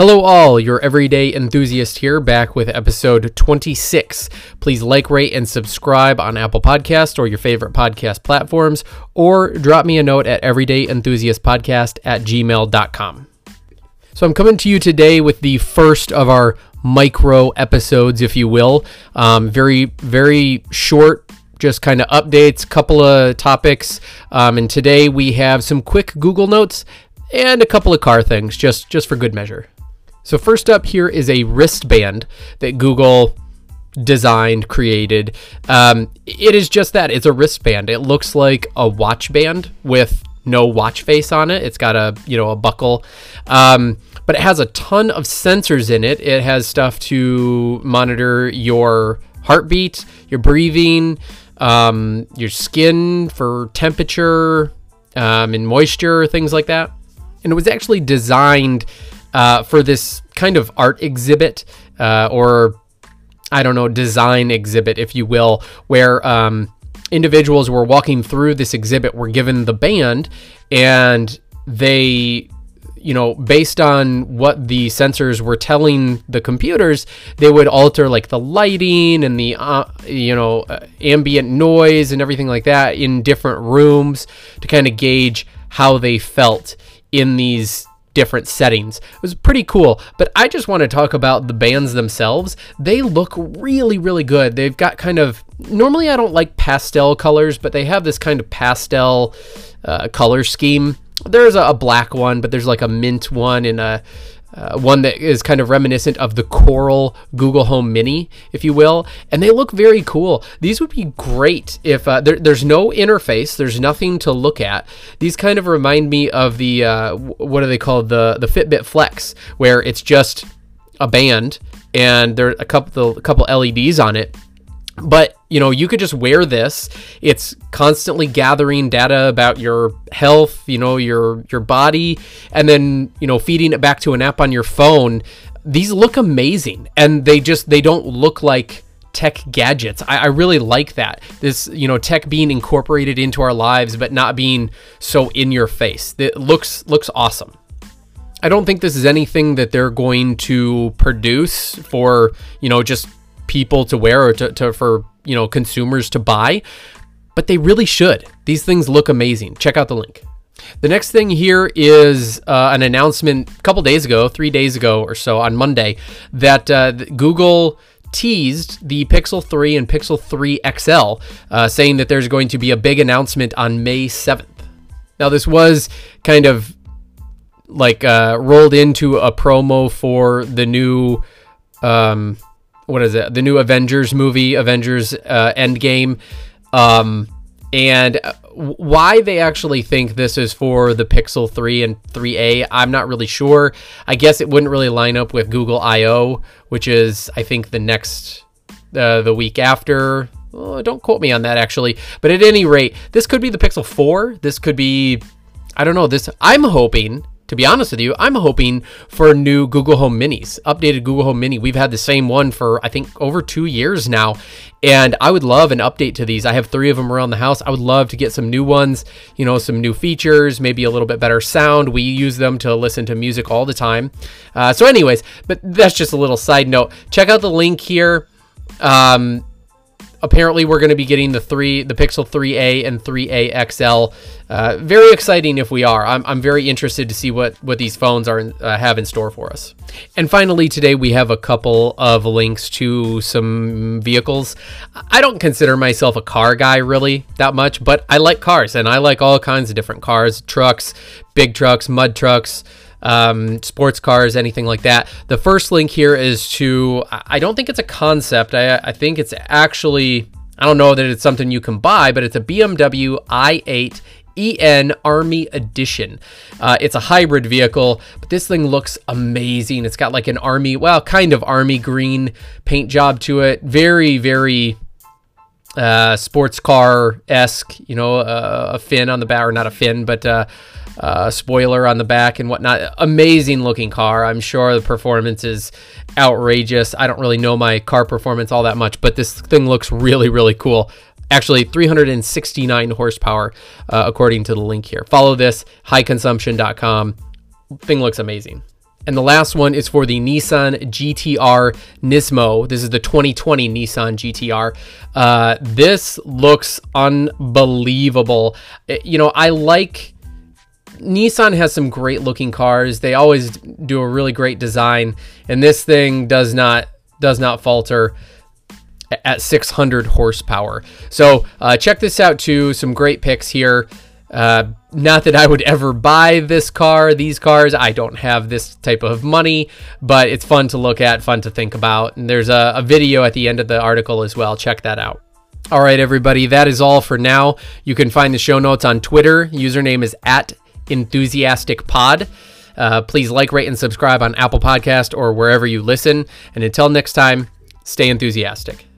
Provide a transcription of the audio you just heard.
Hello, all, your everyday enthusiast here, back with episode 26. Please like, rate, and subscribe on Apple Podcast or your favorite podcast platforms, or drop me a note at everydayenthusiastpodcast at gmail.com. So, I'm coming to you today with the first of our micro episodes, if you will. Um, very, very short, just kind of updates, couple of topics. Um, and today we have some quick Google Notes and a couple of car things, just just for good measure. So first up here is a wristband that Google designed, created. Um, it is just that. It's a wristband. It looks like a watch band with no watch face on it. It's got a you know a buckle, um, but it has a ton of sensors in it. It has stuff to monitor your heartbeat, your breathing, um, your skin for temperature um, and moisture, things like that. And it was actually designed uh, for this kind of art exhibit uh, or I don't know, design exhibit, if you will, where um, individuals were walking through this exhibit were given the band and they you know, based on what the sensors were telling the computers, they would alter like the lighting and the, uh, you know, uh, ambient noise and everything like that in different rooms to kind of gauge how they felt in these different settings. It was pretty cool, but I just want to talk about the bands themselves. They look really, really good. They've got kind of, normally I don't like pastel colors, but they have this kind of pastel uh, color scheme. There's a, a, black one, but there's like a mint one and a, uh, one that is kind of reminiscent of the coral Google Home Mini, if you will, and they look very cool. These would be great if uh, there, there's no interface, there's nothing to look at. These kind of remind me of the uh, what are they called the the Fitbit Flex, where it's just a band and there are a couple a couple LEDs on it but you know you could just wear this. It's constantly gathering data about your health you know your your body and then you know feeding it back to an app on your phone. These look amazing and they just they don't look like tech gadgets. I, I really like that. This you know tech being incorporated into our lives but not being so in your face. It looks looks awesome. I don't think this is anything that they're going to produce for, you know, just people to wear or to, to for you know consumers to buy, but they really should. These things look amazing. Check out the link. The next thing here is uh, an announcement a couple days ago, three days ago or so on Monday, that uh, Google teased the Pixel 3 and Pixel 3 XL, uh, saying that there's going to be a big announcement on May 7th. Now, this was kind of like uh, rolled into a promo for the new um, what is it? The new Avengers movie, Avengers uh, Endgame. Um, and why they actually think this is for the Pixel 3 and 3A, I'm not really sure. I guess it wouldn't really line up with Google I/O, which is I think the next uh, the week after. Oh, don't quote me on that actually, but at any rate, this could be the Pixel 4. This could be I don't know. This I'm hoping to be honest with you, I'm hoping for new Google Home Minis, updated Google Home Mini. We've had the same one for, I think, over two years now. And I would love an update to these. I have three of them around the house. I would love to get some new ones, you know, some new features, maybe a little bit better sound. We use them to listen to music all the time. Uh, so, anyways, but that's just a little side note. Check out the link here. Um, apparently we're going to be getting the three, the Pixel 3a and 3a XL. Uh, very exciting if we are. I'm, I'm very interested to see what what these phones are uh, have in store for us. And finally, today we have a couple of links to some vehicles. I don't consider myself a car guy really that much, but I like cars and I like all kinds of different cars, trucks, big trucks, mud trucks um, sports cars, anything like that. The first link here is to, I don't think it's a concept. I, I think it's actually, I don't know that it's something you can buy, but it's a BMW i8 EN Army Edition. Uh, it's a hybrid vehicle, but this thing looks amazing. It's got like an army, well, kind of army green paint job to it. Very, very uh, sports car esque, you know, uh, a fin on the back, or not a fin, but uh, spoiler on the back and whatnot. Amazing looking car. I'm sure the performance is outrageous. I don't really know my car performance all that much, but this thing looks really, really cool. Actually, 369 horsepower, uh, according to the link here. Follow this, hiconsumption.com. Thing looks amazing. And the last one is for the Nissan GTR Nismo. This is the 2020 Nissan GTR. Uh, this looks unbelievable. Eh, you know, I like. Nissan has some great looking cars. They always do a really great design, and this thing does not does not falter at 600 horsepower. So uh, check this out too. Some great picks here. Uh, not that I would ever buy this car, these cars. I don't have this type of money, but it's fun to look at, fun to think about. And there's a, a video at the end of the article as well. Check that out. All right, everybody, that is all for now. You can find the show notes on Twitter. Username is at enthusiasticpod. Uh, please like, rate, and subscribe on Apple Podcast or wherever you listen. And until next time, stay enthusiastic.